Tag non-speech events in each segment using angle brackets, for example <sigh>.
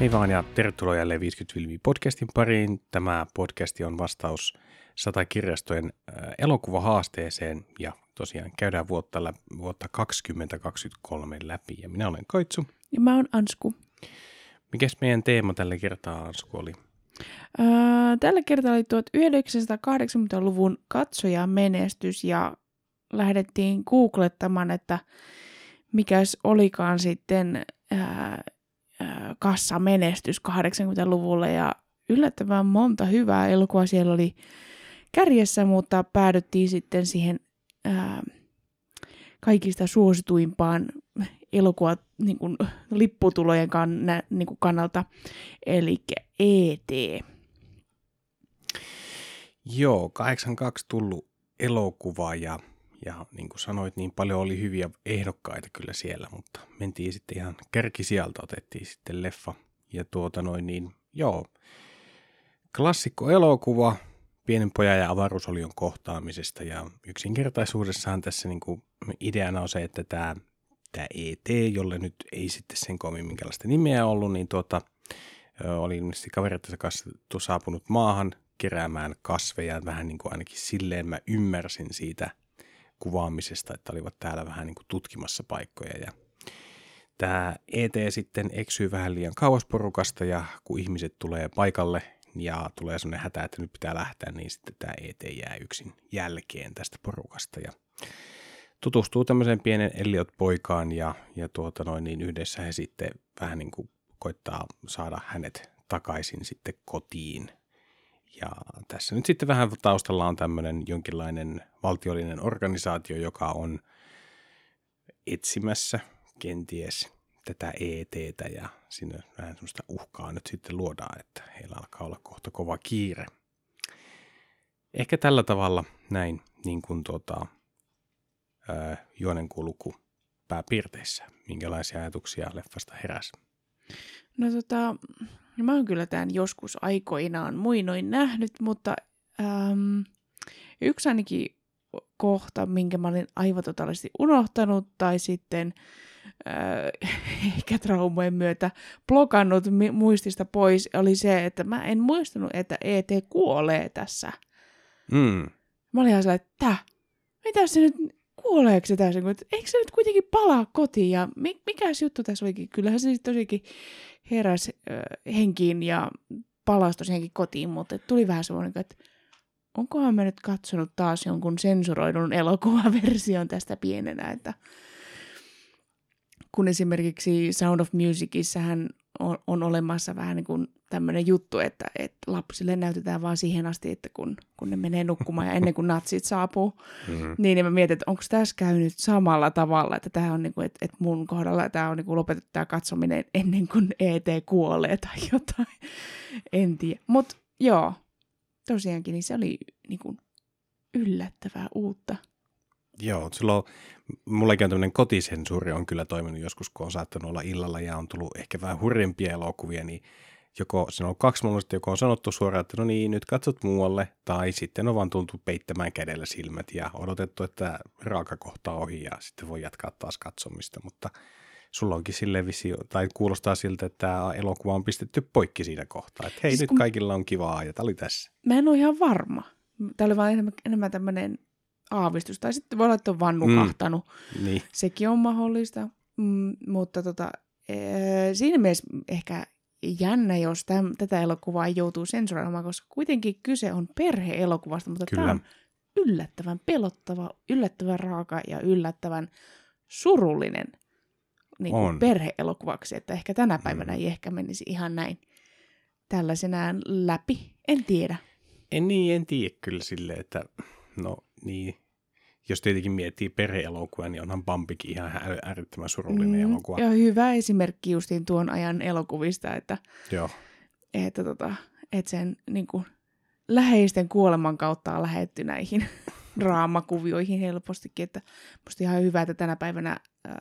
Hei vaan ja tervetuloa jälleen 50 filmiä podcastin pariin. Tämä podcasti on vastaus sata kirjastojen äh, elokuvahaasteeseen ja tosiaan käydään vuotta, lä- vuotta 2023 läpi. Ja minä olen Koitsu. Ja mä oon Ansku. Mikäs meidän teema tällä kertaa Ansku oli? Öö, tällä kertaa oli 1980-luvun katsojamenestys ja lähdettiin googlettamaan, että mikäs olikaan sitten ää, kassamenestys 80-luvulla ja yllättävän monta hyvää elokuvaa siellä oli kärjessä, mutta päädyttiin sitten siihen ää, kaikista suosituimpaan elokuva niin kuin, lipputulojen kann, niin kuin kannalta, eli E.T. Joo, 82 tullut elokuva ja, ja niin kuin sanoit, niin paljon oli hyviä ehdokkaita kyllä siellä, mutta mentiin sitten ihan kärkisijalta, otettiin sitten leffa. Ja tuota noin niin, joo, klassikko elokuva, pienen pojan ja avaruusolion kohtaamisesta ja yksinkertaisuudessaan tässä niin kuin ideana on se, että tämä, tämä ET, jolle nyt ei sitten sen koommin minkälaista nimeä ollut, niin tuota, oli ilmeisesti kaverittensa kanssa saapunut maahan keräämään kasveja, vähän niin kuin ainakin silleen mä ymmärsin siitä kuvaamisesta, että olivat täällä vähän niin kuin tutkimassa paikkoja ja Tämä ET sitten eksyy vähän liian kauas porukasta ja kun ihmiset tulee paikalle ja tulee sellainen hätä, että nyt pitää lähteä, niin sitten tämä ET jää yksin jälkeen tästä porukasta ja tutustuu tämmöiseen pienen Elliot-poikaan ja, ja tuota noin, niin yhdessä he sitten vähän niin kuin koittaa saada hänet takaisin sitten kotiin. Ja tässä nyt sitten vähän taustalla on tämmöinen jonkinlainen valtiollinen organisaatio, joka on etsimässä kenties tätä ETtä ja sinne vähän semmoista uhkaa nyt sitten luodaan, että heillä alkaa olla kohta kova kiire. Ehkä tällä tavalla näin niin kuin tuota, juonen kulku pääpiirteissä. Minkälaisia ajatuksia leffasta heräsi? No tota, mä oon kyllä tämän joskus aikoinaan muinoin nähnyt, mutta äm, yksi ainakin kohta, minkä mä olin aivan totaalisesti unohtanut tai sitten äh, <laughs> ehkä traumojen myötä blokannut muistista pois, oli se, että mä en muistanut, että ET kuolee tässä. Mm. Mä olin ihan sellainen, että mitä se nyt, kuoleeko se tässä? Eikö se nyt kuitenkin palaa kotiin? Ja mikä juttu tässä olikin? Kyllähän se sitten tosiaankin heräsi äh, henkiin ja palasi tosiaankin kotiin, mutta tuli vähän semmoinen, että onkohan mä nyt katsonut taas jonkun sensuroidun elokuvaversion tästä pienenä, että kun esimerkiksi Sound of Musicissähän on, on olemassa vähän niin kuin tämmöinen juttu, että, että lapsille näytetään vaan siihen asti, että kun, kun ne menee nukkumaan ja ennen kuin natsit saapuu, mm-hmm. niin mä mietin, että onko tässä käynyt samalla tavalla, että tämä on niin kuin, että, että mun kohdalla tämä on niin kuin lopetettu tämä katsominen ennen kuin ET kuolee tai jotain, en tiedä. Mutta joo, tosiaankin niin se oli niin kuin yllättävää uutta. Joo, silloin mullakin on tämmöinen kotisensuuri on kyllä toiminut joskus, kun on saattanut olla illalla ja on tullut ehkä vähän hurjempia elokuvia, niin joko se on kaksi mahdollista, joko on sanottu suoraan, että no niin, nyt katsot muualle, tai sitten on vaan tuntu peittämään kädellä silmät ja odotettu, että raakakohta ohi ja sitten voi jatkaa taas katsomista, mutta sulla onkin sille visio, tai kuulostaa siltä, että tämä elokuva on pistetty poikki siinä kohtaa, että hei siis nyt kun... kaikilla on kivaa ja tämä oli tässä. Mä en ole ihan varma. Tämä oli vaan enemmän, enemmän tämmöinen aavistus, tai sitten voi olla, että on vaan nukahtanut. Mm, niin. Sekin on mahdollista, mm, mutta tota, e, siinä mielessä ehkä jännä, jos täm, tätä elokuvaa ei joutuu sensuroimaan, koska kuitenkin kyse on perheelokuvasta, mutta Kyllä. tämä on yllättävän pelottava, yllättävän raaka ja yllättävän surullinen niin kuin perheelokuvaksi, että ehkä tänä päivänä mm. ei ehkä menisi ihan näin tällaisenään läpi, en tiedä. En niin, en tiedä kyllä sille, että no niin, jos tietenkin miettii perheelokuvaa, niin onhan Bambikin ihan äärettömän surullinen mm, elokuva. Ja hyvä esimerkki justiin tuon ajan elokuvista, että, Joo. että, tota, että sen niin kuin, läheisten kuoleman kautta on lähetty näihin <laughs> draamakuvioihin helpostikin. Että musta ihan hyvä, että tänä päivänä äh,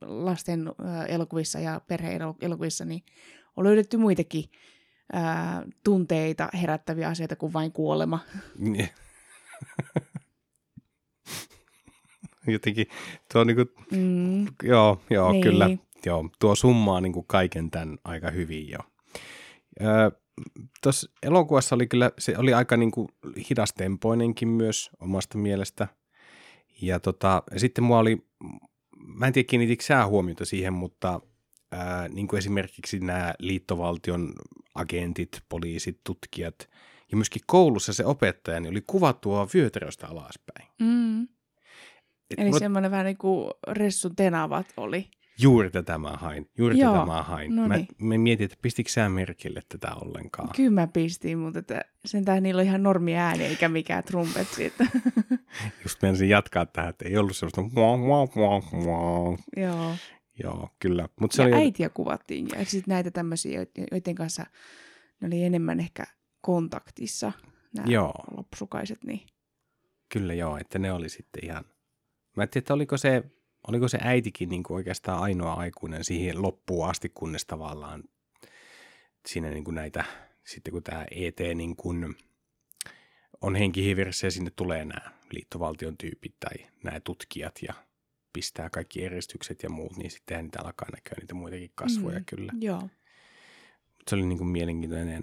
lasten äh, elokuvissa ja perheelokuvissa niin on löydetty muitakin äh, tunteita herättäviä asioita kuin vain kuolema. <laughs> <laughs> Jotenkin tuo on niin kuin, mm. joo, joo niin. kyllä. joo, tuo summaa niin kuin kaiken tämän aika hyvin jo. Öö, Tuossa elokuvassa oli kyllä, se oli aika niin kuin hidastempoinenkin myös omasta mielestä. Ja tota, sitten mua oli, mä en tiedä kiinnitikö sä huomiota siihen, mutta ää, niin kuin esimerkiksi nämä liittovaltion agentit, poliisit, tutkijat ja myöskin koulussa se opettaja niin oli kuvattua vyötäröstä alaspäin. Mm. Et Eli mulla- semmoinen vähän niin kuin Ressun tenavat oli. Juuri tätä mä hain, juuri Joo, tätä mä hain. no mä, niin. mä mietin, että pistikö sä merkille tätä ollenkaan. Kyllä mä pistin, mutta että sentään niillä on ihan normi ääni eikä mikään trumpetsi. Että. <laughs> Just menisin jatkaa tähän, että ei ollut sellaista mua, mua, mua, mua. Joo. Joo, kyllä. Mutta se ja oli, äitiä kuvattiin ja sitten näitä tämmöisiä, joiden kanssa ne oli enemmän ehkä kontaktissa, nämä Joo. lopsukaiset. Niin. kyllä joo, että ne oli sitten ihan... Mä tiedä, että oliko se, oliko se äitikin niin kuin oikeastaan ainoa aikuinen siihen loppuun asti, kunnes tavallaan siinä niin kuin näitä, sitten kun tämä ET niin kuin on henkihivirssä ja sinne tulee nämä liittovaltion tyypit tai nämä tutkijat ja pistää kaikki eristykset ja muut, niin sitten niitä alkaa näkyä niitä muitakin kasvoja Mm. kyllä. Joo. Mut se oli niin kuin mielenkiintoinen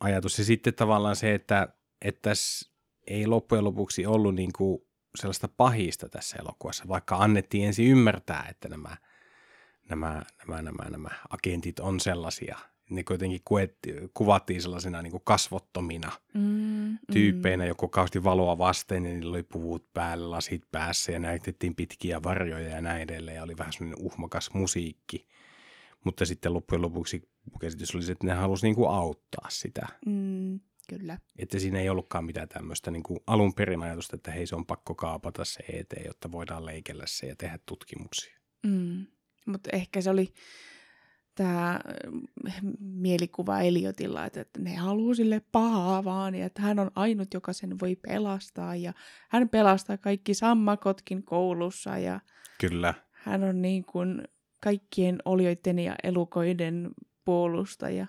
ajatus. Ja sitten tavallaan se, että, että tässä ei loppujen lopuksi ollut niin kuin sellaista pahista tässä elokuvassa, vaikka annettiin ensin ymmärtää, että nämä, nämä, nämä, nämä, nämä agentit on sellaisia. Ne kuitenkin kuvattiin sellaisina niin kuin kasvottomina Mm, tyyppeinä, mm. joko kausti valoa vasten ja niillä oli puvut päällä, lasit päässä ja näytettiin pitkiä varjoja ja näin edelleen ja oli vähän semmoinen uhmakas musiikki. Mutta sitten loppujen lopuksi käsitys oli se, että ne halusi niinku auttaa sitä. Mm, kyllä. Että siinä ei ollutkaan mitään tämmöistä niinku alun perin ajatusta, että hei se on pakko kaapata se ET, jotta voidaan leikellä se ja tehdä tutkimuksia. Mm. Mutta ehkä se oli tämä mielikuva Eliotilla, että, että ne haluaa sille pahaa vaan ja että hän on ainut, joka sen voi pelastaa ja hän pelastaa kaikki sammakotkin koulussa ja Kyllä. hän on niin kuin kaikkien olioiden ja elukoiden puolustaja.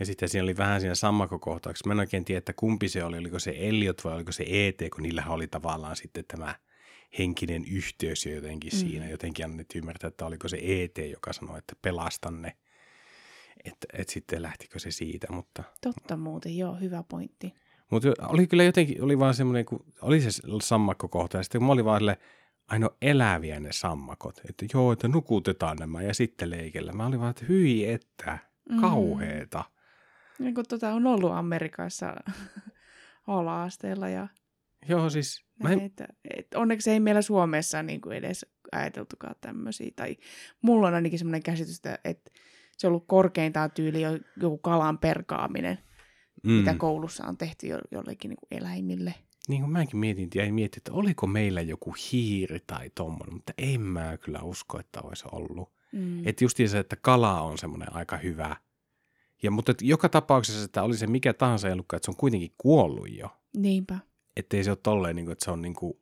Ja sitten siinä oli vähän siinä sammakokohtauksessa. Mä en oikein tiedä, että kumpi se oli. Oliko se Elliot vai oliko se ET, kun niillähän oli tavallaan sitten tämä henkinen yhteys jo jotenkin Mm. mm. siinä. Jotenkin annettiin ymmärtää, että oliko se ET, joka sanoi, että pelastan ne. Että et sitten lähtikö se siitä, mutta... Totta muuten, joo, hyvä pointti. Mutta oli kyllä jotenkin, oli vaan semmoinen, kun oli se sammakkokohta, ja sitten kun mä olin vaan sille, aino eläviä ne sammakot, että joo, että nukutetaan nämä ja sitten leikellä. Mä olin vaan, että hyi että, kauheeta. Niin kuin tota on ollut Amerikassa <laughs> ala-asteella ja Joo, siis mä en, että, et onneksi ei meillä Suomessa niin kuin edes ajateltukaan tämmöisiä. Tai mulla on ainakin semmoinen käsitys, että, että se on ollut korkeintaan tyyli jo, joku kalan perkaaminen, mm. mitä koulussa on tehty jo, jollekin niin kuin eläimille. niin kuin mäkin mietin, ja mietin, että oliko meillä joku hiiri tai tommonen, mutta en mä kyllä usko, että olisi ollut. Mm. Että justiin se, että kala on semmoinen aika hyvä. Ja, mutta joka tapauksessa, että oli se mikä tahansa elukka, että se on kuitenkin kuollut jo. Niinpä. Että ei se ole tolleen, niin kuin, että se on niin kuin,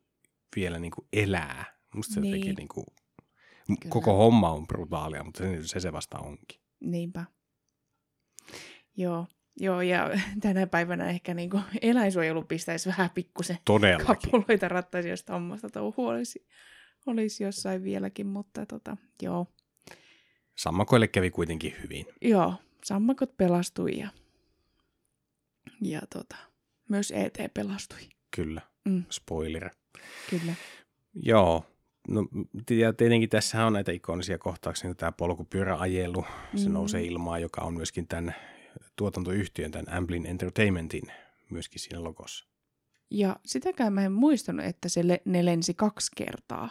vielä niin kuin elää. Musta se Niin. jotenkin niin kuin, Kyllä. koko homma on brutaalia, mutta se, se, se vasta onkin. Niinpä. Joo, joo ja <laughs> tänä päivänä ehkä niin kuin eläinsuojelu pistäisi vähän pikkusen Todellakin. kapuloita rattaisiin, jos tuommoista touhua olisi, olisi jossain vieläkin, mutta tota, joo. Sammakoille kävi kuitenkin hyvin. Joo, sammakot pelastui ja, ja tota, myös ET pelastui. Kyllä. Mm, Spoiler. kyllä. Joo. No, ja tietenkin tässä on näitä ikonisia kohtauksia, niin tämä polkupyöräajelu, se Mm. nousee ilmaan, joka on myöskin tämän tuotantoyhtiön, tämän Amblin Entertainmentin, myöskin siinä logossa. Ja sitäkään mä en muistanut, että se le- ne lensi kaksi kertaa.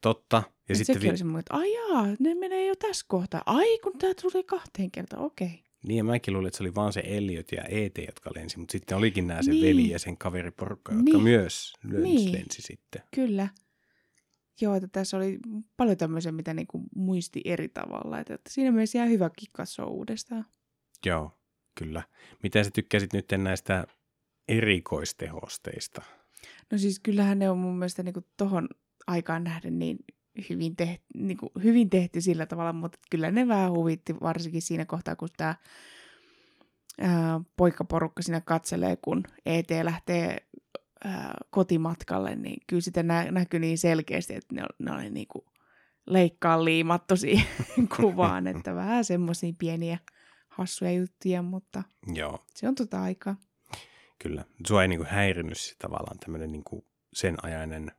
Totta. Ja Ja sitten sekin vi- oli semmoinen, että ai jaa, ne menee jo tässä kohtaa. Ai, kun tämä tuli kahteen kertaan, okei. Okay. Niin ja mäkin luulin, että se oli vaan se Elliot ja ET, jotka lensi, mutta sitten olikin nämä sen Niin. veli ja sen kaveriporukka, jotka Niin. myös lensi, Niin. lensi sitten. Kyllä. Joo, että tässä oli paljon tämmöisiä, mitä niinku muisti eri tavalla. Että, että siinä mielessä ihan hyvä katsoa uudestaan. Joo, kyllä. Miten sä tykkäsit nyt näistä erikoistehosteista? No siis kyllähän ne on mun mielestä niinku tohon aikaan nähden niin hyvin tehty, niinku hyvin tehty sillä tavalla, mutta kyllä ne vähän huvitti varsinkin siinä kohtaa, kun tämä ää, poikaporukka siinä katselee, kun ET lähtee ää, kotimatkalle, niin kyllä sitä nä- näkyy niin selkeästi, että ne, ne oli niinku leikkaa liimattu siihen <laughs> kuvaan, että vähän semmoisia pieniä hassuja juttuja, mutta Joo, se on tota aikaa. kyllä. Sua ei niinku häirinyt se tavallaan tämmöinen niinku sen ajainen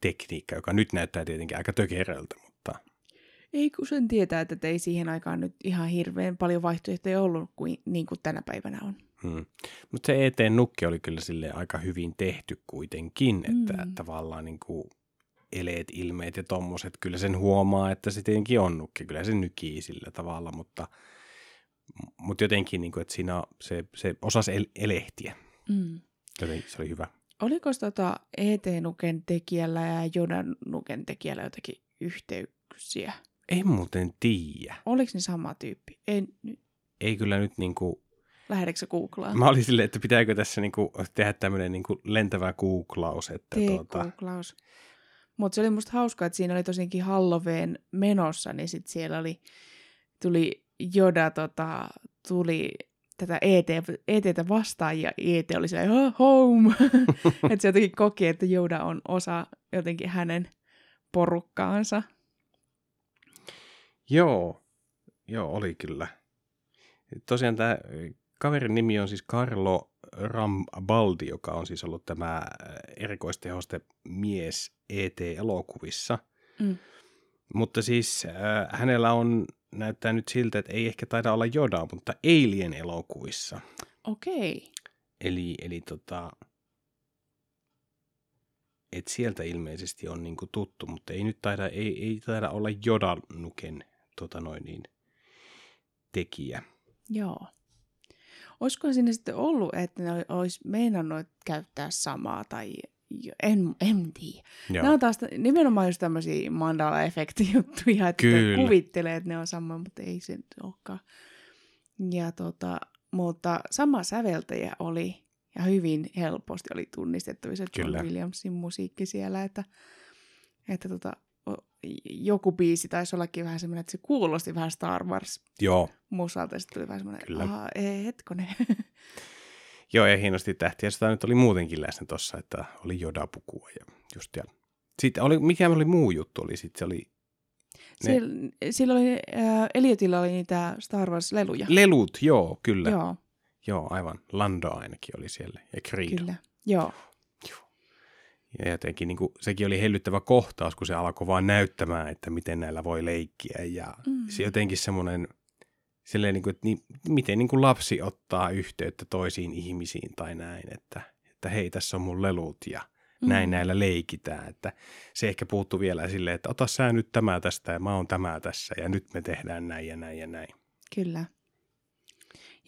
tekniikka, joka nyt näyttää tietenkin aika tökeröltä, mutta Ei kun sen tietää, että ei siihen aikaan nyt ihan hirveän paljon vaihtoehtoja ollut kuin, niin kuin tänä päivänä on. Hmm. Mutta se ET-nukke oli kyllä sille aika hyvin tehty kuitenkin, että Mm. tavallaan niin kuin eleet, ilmeet ja tommoset, kyllä sen huomaa, että se tietenkin on nukke, kyllä se nykii sillä tavalla, mutta, mutta jotenkin, niin kuin, että siinä se, se osasi el- elehtiä, Mm. joten se oli hyvä. Oliko tota ET-nuken tekijällä ja Jodan-nuken tekijällä jotakin yhteyksiä? En muuten tiedä. Oliko ne sama tyyppi? En, nyt- Ei kyllä nyt niin kuin, lähdetkö googlaa? mä olin silleen, että pitääkö tässä niin kuin tehdä tämmöinen niin kuin lentävä googlaus, että Tee tuota, googlaus. Mutta se oli musta hauskaa, että siinä oli tosinkin Halloween menossa, niin sit siellä oli, tuli Joda tota, tuli tätä ET, ETtä vastaan ja <laughs> ET oli siellä "Oh, home. että se jotenkin koki, että Yoda on osa jotenkin hänen porukkaansa. Joo, joo, oli kyllä. Tosiaan tämä kaverin nimi on siis Carlo Rambaldi, joka on siis ollut tämä äh, erikoistehoste mies ET-elokuvissa. Mm. Mutta siis äh, hänellä on, näyttää nyt siltä, että ei ehkä taida olla Yoda, mutta Alien-elokuvissa. Okei. Eli, eli tota, et sieltä ilmeisesti on niinku tuttu, mutta ei nyt taida, ei, ei taida olla Jodanuken tota noin niin, tekijä. Joo. Olisiko siinä sitten ollut, että ne olisi meinannut käyttää samaa tai en, en tiedä. Joo. Nämä on taas nimenomaan just tämmöisiä mandala-efekti-juttuja, että Kyllä. kuvittelee, että ne on sama, mutta ei se nyt olekaan. Ja tota, mutta sama säveltäjä oli, ja hyvin helposti oli tunnistettavissa John Kyllä. Williamsin musiikki siellä, että, että tota, joku biisi taisi ollakin vähän semmoinen, että se kuulosti vähän Star Wars Joo. musalta, ja sitten tuli vähän semmoinen, Kyllä. aha, ei, hetkonen. <laughs> Joo, ja hienosti tähtiä sitä nyt oli muutenkin läsnä tossa, että oli Joda-pukua ja just ja. Sitten oli, mikä oli muu juttu, oli sitten se oli Ne- Siellä, sillä oli, äh, Eliotilla oli niitä Star Wars-leluja. lelut, joo, kyllä. Joo, Joo, joo aivan. Lando ainakin oli siellä ja Creed. kyllä. Joo. Ja jotenkin niin kuin, sekin oli hellyttävä kohtaus, kun se alkoi vaan näyttämään, että miten näillä voi leikkiä. Ja Mm. se jotenkin semmoinen, silleen niin kuin, että niin, miten niin kuin lapsi ottaa yhteyttä toisiin ihmisiin tai näin, että, että hei, tässä on mun lelut ja näin Mm. näillä leikitään. Että se ehkä puuttu vielä silleen, että ota sä nyt tämä tästä ja mä oon tämä tässä ja nyt me tehdään näin ja näin ja näin. Kyllä.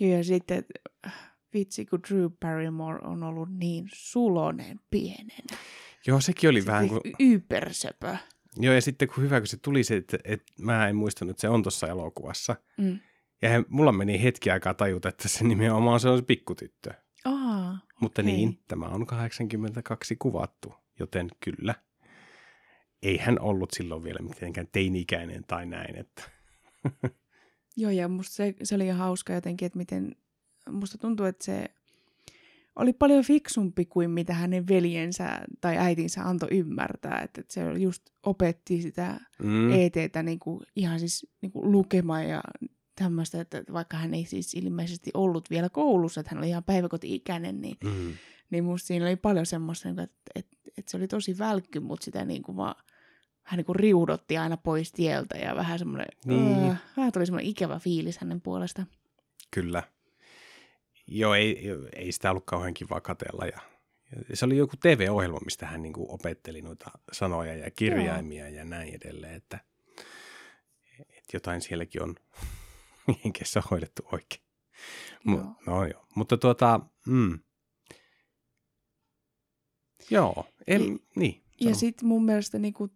Joo, ja sitten äh, vitsi, kun Drew Barrymore on ollut niin sulonen pienenä. Joo, sekin oli vähän kuin, Ypersöpö. joo ja sitten kun hyvä, kun se tuli se, että, että mä en muistanut, että se on tuossa elokuvassa. Mm. Ja he, mulla meni hetki aikaa tajuta, että se nimenomaan se on se pikkutyttö. Aa, Mutta okei. niin, tämä on 82 kuvattu, joten kyllä. Ei hän ollut silloin vielä mitenkään teini-ikäinen tai näin. Että. <laughs> Joo, ja musta se, se oli ihan hauska jotenkin, että miten, musta tuntuu, että se oli paljon fiksumpi kuin mitä hänen veljensä tai äitinsä antoi ymmärtää, että, että se just opetti sitä Mm, ETtä niin kuin, ihan siis niin kuin lukemaan ja tämmöistä, että vaikka hän ei siis ilmeisesti ollut vielä koulussa, että hän oli ihan päiväkoti-ikäinen, niin, mm, niin musta siinä oli paljon semmoista, niin että, että, että se oli tosi välkky, mutta sitä niin kuin vaan hän niin kuin riudotti aina pois tieltä ja vähän semmoinen, Niin. öö, vähän tuli semmoinen ikävä fiilis hänen puolesta. kyllä. Joo, ei, ei sitä ollut kauhean kiva katella. Ja, se oli joku TV-ohjelma, mistä hän niin kuin opetteli noita sanoja ja kirjaimia ja näin edelleen. Että, että jotain sielläkin on <laughs> jenkeissä hoidettu oikein. Mu- Joo. no joo, mutta tuota, mm. Joo, en, Ja- niin. Ja sano. sitten mun mielestä niinku,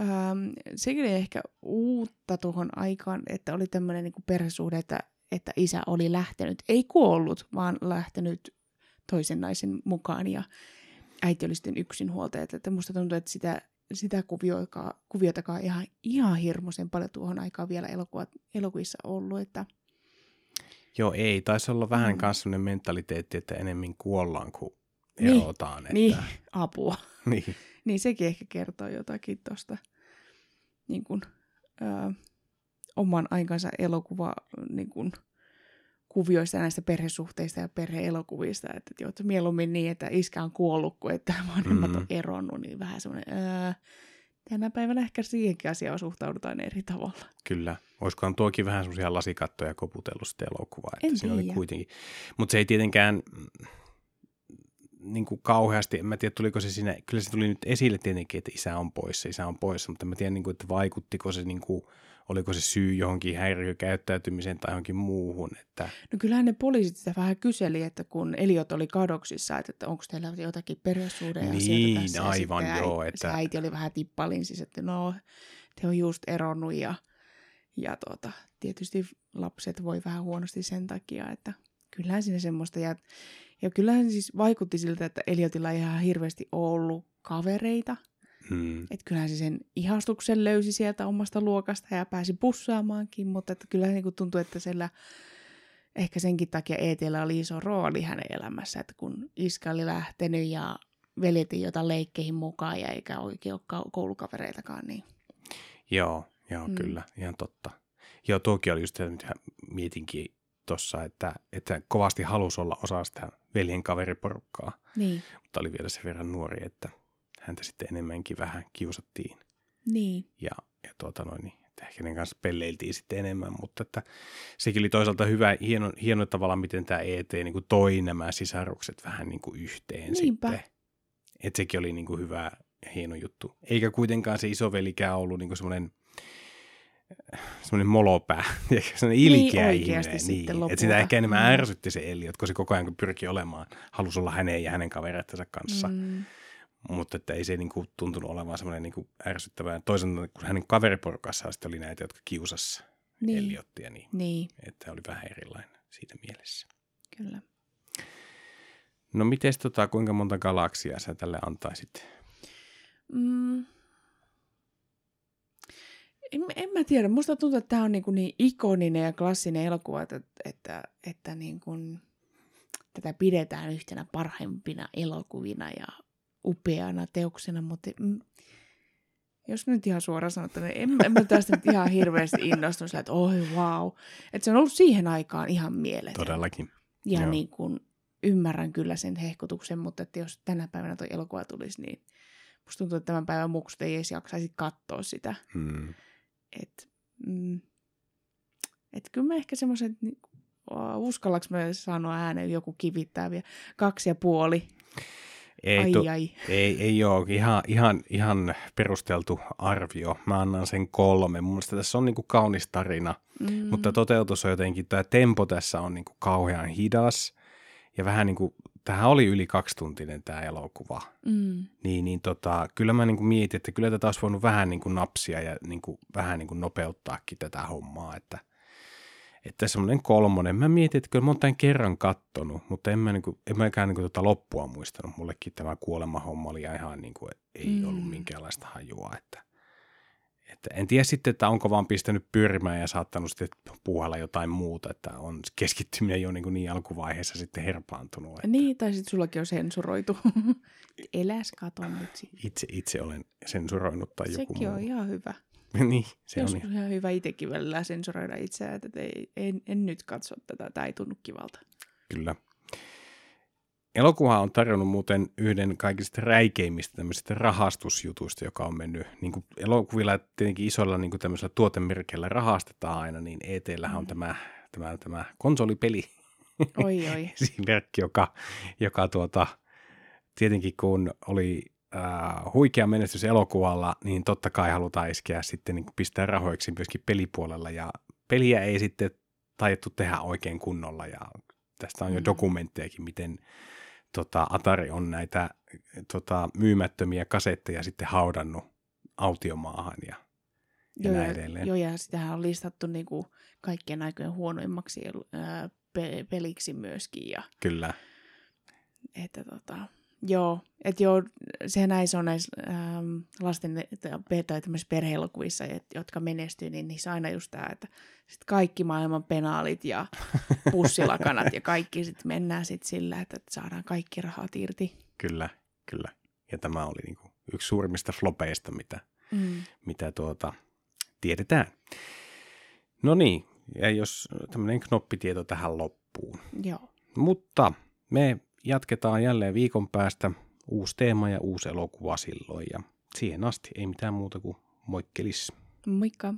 ähm, sekin oli ehkä uutta tuohon aikaan, että oli tämmöinen niinku perhesuhde, että, että isä oli lähtenyt, ei kuollut, vaan lähtenyt toisen naisen mukaan ja äiti oli sitten yksinhuoltaja. Että musta tuntuu, että sitä, sitä kuviotakaan, kuviotakaan ihan, ihan hirmuisen paljon tuohon aikaan vielä elokuvat, elokuvissa ollut. Että, Joo, ei. Taisi olla vähän Mm. kanssa sellainen mentaliteetti, että enemmän kuollaan kuin Niin, erotaan. Että, niin, apua. <laughs> niin. Niin sekin ehkä kertoo jotakin tuosta. niin kuin, ö, oman aikansa elokuva niin kuin, kuvioista näistä perhesuhteista ja perheelokuvista. Että, että, että mieluummin niin, että iskä on kuollut kuin että <laughs> vanhemmat mm-hmm. on eronnut, niin vähän semmoinen, öö, tänä päivänä ehkä siihenkin asiaan suhtaudutaan eri tavalla. Kyllä. Olisikohan tuokin vähän semmoisia lasikattoja koputellut sitten elokuvaa. Että En siinä oli kuitenkin. Mutta se ei tietenkään mm, niin kuin kauheasti, en mä tiedä tuliko se siinä, kyllä se tuli nyt esille tietenkin, että isä on poissa, isä on poissa, mutta mä tiedä, niin kuin, että vaikuttiko se, niin kuin, oliko se syy johonkin häiriökäyttäytymiseen tai johonkin muuhun. Että, No kyllähän ne poliisit sitä vähän kyseli, että kun Eliot oli kadoksissa, että, että onko teillä jotakin perhesuhde Niin, tässä. Ja aivan, sitten joo, äi- että- äiti oli vähän tippalin, siis että no, te on just eronnut ja, ja tuota, tietysti lapset voi vähän huonosti sen takia, että kyllähän siinä semmoista. Ja, ja kyllähän siis vaikutti siltä, että Eliotilla ei ihan hirveästi ollut kavereita. Mm, Että kyllähän se sen ihastuksen löysi sieltä omasta luokasta ja pääsi pussaamaankin, mutta että kyllä niin tuntui, että siellä ehkä senkin takia ETllä oli iso rooli hänen elämässä, että kun iskä oli lähtenyt ja veljet ei ota leikkeihin mukaan ja eikä oikein ole ka- koulukavereitakaan, niin joo, joo, mm. kyllä, ihan totta. Joo, tuokin oli just se, mitä mietinkin tuossa, että, että kovasti halusi olla osa sitä veljen kaveriporukkaa, niin, mutta oli vielä sen verran nuori, että häntä sitten enemmänkin vähän kiusattiin. niin, ja, ja tuota noin, niin, että ehkä ne kanssa pelleiltiin sitten enemmän, mutta että sekin oli toisaalta hyvä, hieno, hieno tavalla, miten tämä ET niin kuin toi nämä sisarukset vähän niin kuin yhteen Niinpä. sitten. Että sekin oli niin kuin hyvä ja hieno juttu. Eikä kuitenkaan se isovelikään ollut niin kuin semmoinen semmoinen molopää, <laughs> semmoinen Niin, ilkeä oikeasti ihminen. sitten Niin, että lopulta. sitä ehkä enemmän Mm. ärsytti se Eliot, kun se koko ajan pyrki olemaan, halusi olla hänen ja hänen kavereittensa kanssa mm, mutta että ei se niin kuin, tuntunut olevan semmoinen niin kuin ärsyttävää. Toisaalta kun hänen kaveriporukassaan sitten oli näitä, jotka kiusasi niin. Eliottia, niin niin, että oli vähän erilainen siinä mielessä. kyllä. No miten tota, kuinka monta galaksia sä tälle antaisit? Mm. En, en mä tiedä. Musta tuntuu, että tämä on niin, kuin niin ikoninen ja klassinen elokuva, että, että, että niin kuin, tätä pidetään yhtenä parhaimpina elokuvina ja upeana teoksena, mutta mm, jos nyt ihan suoraan sanottuna, niin en, en mä tästä nyt ihan hirveästi innostunut sillä, että oi wow. Että se on ollut siihen aikaan ihan mieletön. Todellakin. Ja Joo. niin kuin ymmärrän kyllä sen hehkutuksen, mutta että jos tänä päivänä tuo elokuva tulisi, niin musta tuntuu, että tämän päivän muksut ei edes jaksaisi katsoa sitä. Hmm. Et, mm, et kyllä mä ehkä semmoisen, uskallaks mä sanoa ääneen joku kivittää vielä, kaksi ja puoli. Ei, ai to, ai. ei, ei ole ihan, ihan, ihan perusteltu arvio. Mä annan sen kolme. Mun mielestä tässä on niin kuin kaunis tarina, Mm, mutta toteutus on jotenkin, tämä tempo tässä on niin kuin kauhean hidas. Ja vähän niin kuin, tämähän oli yli kaksituntinen tämä elokuva. mm, Niin, niin tota, kyllä mä niin kuin mietin, että kyllä tätä olisi voinut vähän niin kuin napsia ja niin kuin, vähän niin kuin nopeuttaakin tätä hommaa, että, että semmoinen kolmonen. Mä mietin, että kyllä mä oon tämän kerran kattonut, mutta en, mä niin kuin, en mäkään niin kuin tota loppua muistanut. Mullekin tämä kuolemahomma oli ihan niin kuin, ei Mm. mm. ollut minkäänlaista hajua, että, että en tiedä sitten, että onko vaan pistänyt pyörimään ja saattanut sitten puuhalla jotain muuta, että on keskittyminen jo niin, kuin niin alkuvaiheessa sitten herpaantunut. Että Niin, tai sitten sullakin on sensuroitu. <laughs> Eläs kato nyt itse, itse olen sensuroinut tai joku Sekin muu. on ihan hyvä. <laughs> niin, se on Joskus on ihan hyvä itsekin välillä sensuroida itseään, että ei, en, en nyt katso tätä, tämä ei tunnu kivalta. Kyllä. Elokuva on tarjonnut muuten yhden kaikista räikeimmistä tämmöisistä rahastusjutuista, joka on mennyt, niin kuin elokuvilla tietenkin isolla niin kuin tuotemerkeillä rahastetaan aina, niin ETllähän on Mm. tämä, tämä, tämä konsolipeli Oi, oi. <laughs> esimerkki, joka, joka tuota, tietenkin kun oli äh, huikea menestys elokuvalla, niin totta kai halutaan iskeä sitten niin kuin pistää rahoiksi myöskin pelipuolella, ja peliä ei sitten taidettu tehdä oikein kunnolla, ja tästä on jo Mm. dokumenttejakin, miten tota, Atari on näitä tota, myymättömiä kasetteja sitten haudannut autiomaahan, ja, ja Joo, näin ja, edelleen. joo, ja sitähän on listattu niinku kaikkien aikojen huonoimmaksi ää, pe- peliksi myöskin. Ja, Kyllä, että tota, joo, että joo, se näissä on näissä ähm, lasten tai tämmöisissä perheelokuvissa, jotka menestyy, niin niissä aina just tämä, että sit kaikki maailman penaalit ja <laughs> pussilakanat ja kaikki sitten mennään sitten sillä, että saadaan kaikki rahat irti. kyllä, kyllä. Ja tämä oli niin kuin yksi suurimmista flopeista, mitä Mm. mitä tuota, tiedetään. No niin, ja jos tämmöinen knoppitieto tähän loppuun. Joo. Mutta me jatketaan jälleen viikon päästä uusi teema ja uusi elokuva silloin. Ja siihen asti ei mitään muuta kuin moikkelis. Moikka!